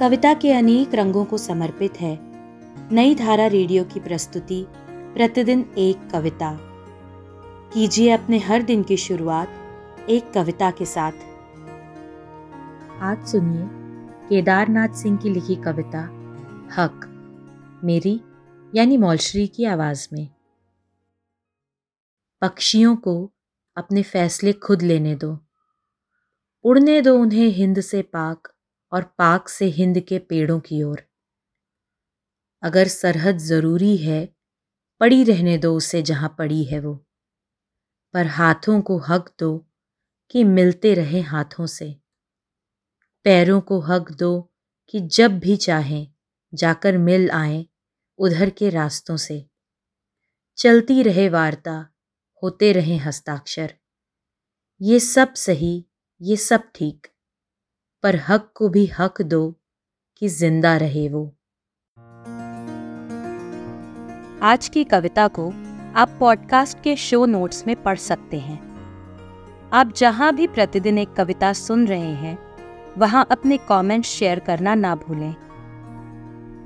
कविता के अनेक रंगों को समर्पित है। नई धारा रेडियो की प्रस्तुति, प्रतिदिन एक कविता। कीजिए अपने हर दिन की शुरुआत एक कविता के साथ। आज सुनिए केदारनाथ सिंह की लिखी कविता, हक, मेरी, यानी मौलश्री की आवाज़ में। पक्षियों को अपने फैसले खुद लेने दो। उड़ने दो उन्हें हिंद से पाक और पाक से हिंद के पेड़ों की ओर। अगर सरहद ज़रूरी है, पड़ी रहने दो उसे जहाँ पड़ी है वो। पर हाथों को हक दो कि मिलते रहे हाथों से। पैरों को हक दो कि जब भी चाहें, जाकर मिल आए उधर के रास्तों से। चलती रहे वार्ता, होते रहे हस्ताक्षर। ये सब सही, ये सब ठीक। पर हक को भी हक दो कि ज़िंदा रहे वो। आज की कविता को आप पॉडकास्ट के शो नोट्स में पढ़ सकते हैं। आप जहाँ भी प्रतिदिन एक कविता सुन रहे हैं, वहाँ अपने कमेंट्स शेयर करना ना भूलें।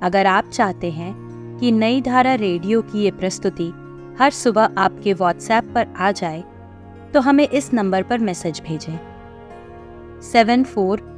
अगर आप चाहते हैं कि नई धारा रेडियो की ये प्रस्तुति हर सुबह आपके व्हाट्सएप पर आ जाए तो हमें इस नंबर पर मैसेज भेजें। Seven four